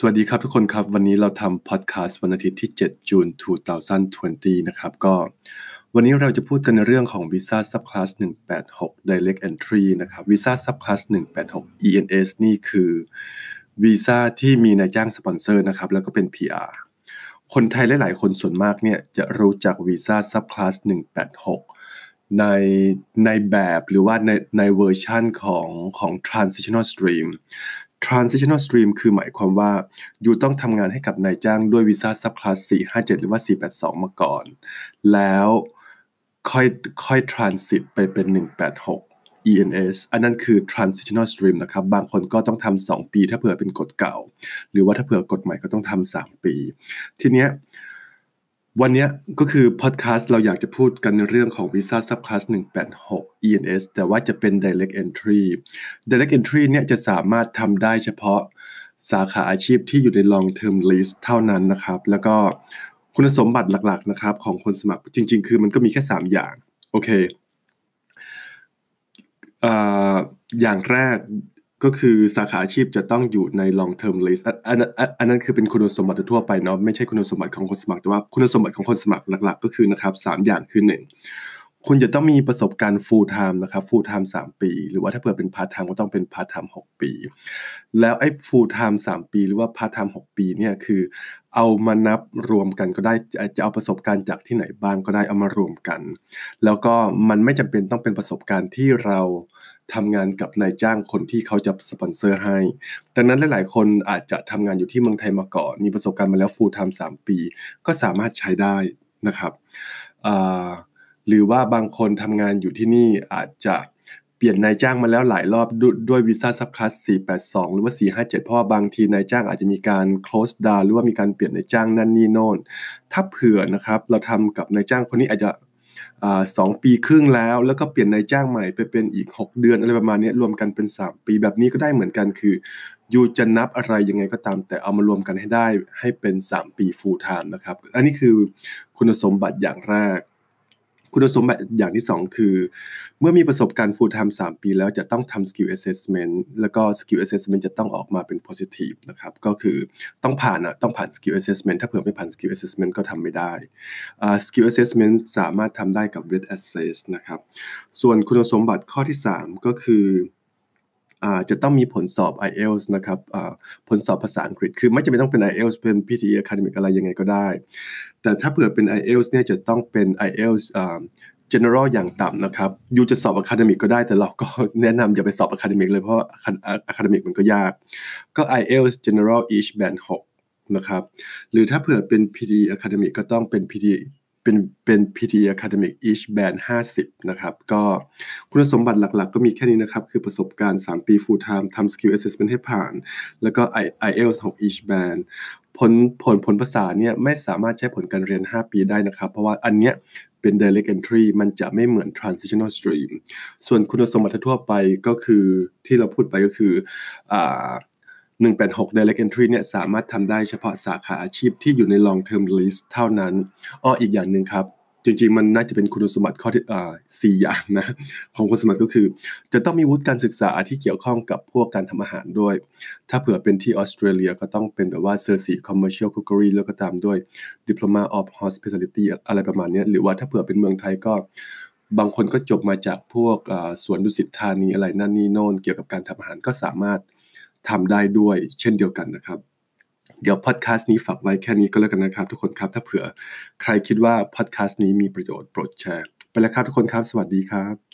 สวัสดีครับทุกคนครับ วันนี้เราทำพอดแคสต์วันอาทิตย์ที่ 7 June 2020 นะครับ ก็วันนี้เราจะพูดกันในเรื่องของ Visa Subclass 186 Direct Entry นะครับ Visa Subclass 186 ENS นี่คือวีซ่าที่มีนายจ้างสปอนเซอร์นะครับ แล้วก็เป็น PR คนไทยหลาย ๆ คนส่วนมากเนี่ยจะรู้จักวีซ่า Subclass 186 ในในแบบหรือว่าในในเวอร์ชันของของ transitional stream transitional stream คือหมายความว่ายูต้องทำงานให้กับนายจ้างด้วยวีซ่าซับคลาส457 หรือว่า 482 มาก่อน แล้วค่อยค่อย transit ไปเป็น 186 ENS อันนั้นคือ transitional stream นะครับ บางคนก็ต้องทำ2ปี ถ้าเผื่อเป็นกฎเก่า หรือว่าถ้าเผื่อกฎใหม่ก็ต้องทำ3ปี ทีเนี้ย วันนี้ก็คือพอดแคสต์เราอยากจะพูดกันในเรื่องของ Visa Subclass 186 ENS แต่ว่าจะเป็น Direct Entry Direct Entry เนี่ยจะสามารถทำได้เฉพาะสาขาอาชีพที่อยู่ใน Long Term List เท่านั้นนะครับ แล้วก็คุณสมบัติหลักๆนะครับของคนสมัครจริง ๆ คือมันก็มีแค่ 3 อย่าง โอเคอย่างแรก ก็คือสาขาอาชีพจะต้องอยู่ใน long term list อันอันนั้นคือเป็นคุณสมบัติทั่วไปเนาะไม่ใช่คุณสมบัติของคนสมัครแต่ว่าคุณสมบัติของคนสมัครหลัก ๆ ก็คือนะครับสามอย่างคือหนึ่ง คุณจะต้องมีประสบการณ์ full time นะครับ full time 3 ปี หรือว่าถ้าเผื่อเป็น part time ก็ต้องเป็น part time 6 ปี แล้วไอ้ full time 3 ปีหรือว่า part time 6 ปีเนี่ยคือเอามานับรวมกันก็ได้จะเอาประสบการณ์จากที่ไหนบ้างก็ได้เอามารวมกัน แล้วก็มันไม่จำเป็นต้องเป็นประสบการณ์ที่เราทำงานกับนายจ้างคนที่เขาจะสปอนเซอร์ให้ ดังนั้นหลาย ๆ คนอาจจะทำงานอยู่ที่เมืองไทยมาก่อน มีประสบการณ์มาแล้ว full time 3ปี ก็สามารถใช้ได้นะครับ หรือว่าบางคนทำงานอยู่ที่นี่อาจจะเปลี่ยนนายจ้างมาแล้วหลายรอบด้วยวีซ่าซับคลาส482 หรือว่า 457 เพราะว่าบางทีนายจ้างอาจจะมีการ close down หรือว่ามีการเปลี่ยนนายจ้างนั่นนี่โน่น ถ้าเผื่อนะครับเราทำกับนายจ้างคนนี้อาจจะสองปีครึ่งแล้ว แล้วก็เปลี่ยนนายจ้างใหม่ไปเป็นอีก 6 เดือนอะไรประมาณนี้รวมกันเป็น 3 ปีแบบนี้ก็ได้เหมือนกันคือยูจะนับอะไรยังไงก็ตาม แต่เอามารวมกันให้ได้ให้เป็น 3 ปี full time นะครับ อันนี้คือคุณสมบัติอย่างแรก คุณสมบัติอย่างที่ 2 คือ เมื่อมีประสบการณ์ full time 3 ปีแล้วจะต้องทำ skill assessment แล้วก็ skill assessment จะต้องออกมาเป็น positive นะครับ ก็คือต้องผ่านอะต้องผ่าน skill assessment ถ้าเผื่อไม่ผ่าน skill assessment ก็ทำไม่ได้ skill assessment สามารถทำได้กับ wet assess นะครับ ส่วนคุณสมบัติข้อที่ 3 ก็คือ จะต้องมีผลสอบ IELTS นะครับผลสอบภาษาอังกฤษ คือไม่จำเป็นต้องเป็น IELTS เป็น PTE Academic อะไรยังไงก็ได้ แต่ถ้าเผื่อเป็น IELTS เนี่ยจะต้องเป็น IELTS general อย่างต่ำนะครับยูจะสอบ academic ก็ได้ แต่เราก็แนะนำอย่าไปสอบ academic เลยเพราะ academic มันก็ยาก ก็ IELTS general each band 6นะครับ หรือถ้าเผื่อเป็น PTE Academic ก็ต้องเป็น PTE เป็นเป็น PT Academic Each Band 50 นะครับ ก็คุณสมบัติหลักๆ ก็มีแค่นี้นะครับ คือประสบการณ์ 3 ปี full time ทำ skill assessment ให้ผ่าน แล้วก็ IELTS 6 Each Band ผลผลผลภาษาเนี่ยไม่สามารถใช้ผลการเรียน 5 ปีได้นะครับ เพราะว่าอันเนี้ยเป็น direct entry มันจะไม่เหมือน transitional stream ส่วนคุณสมบัติทั่วไปก็คือที่เราพูดไปก็คืออ่า 186 direct entry เนี่ยสามารถทำได้เฉพาะสาขาอาชีพที่อยู่ใน long term list เท่านั้นอ้ออีกอย่างหนึ่งครับ จริงๆ มันน่าจะเป็นคุณสมบัติข้อที่สี่อย่างนะ ของคุณสมบัติก็คือ จะต้องมีวุฒิการศึกษาที่เกี่ยวข้องกับพวกการทำอาหารด้วย ถ้าเผื่อเป็นที่ออสเตรเลียก็ต้องเป็นแบบว่าเซอร์สี commercial cookery แล้วก็ตามด้วย diploma of hospitality อะไรประมาณนี้หรือว่าถ้าเผื่อเป็นเมืองไทยก็บางคนก็จบมาจากพวกสวนดุสิตธานีอะไรนั่นนี่โน่นเกี่ยวกับการทำอาหารก็สามารถ ทำได้ด้วยเช่นเดียวกันนะครับ เดี๋ยวพอดแคสต์นี้ฝากไว้แค่นี้ก็แล้วกันนะครับ ทุกคนครับถ้าเผื่อใครคิดว่าพอดแคสต์นี้มีประโยชน์โปรดแชร์ ไปแล้วครับทุกคนครับ สวัสดีครับ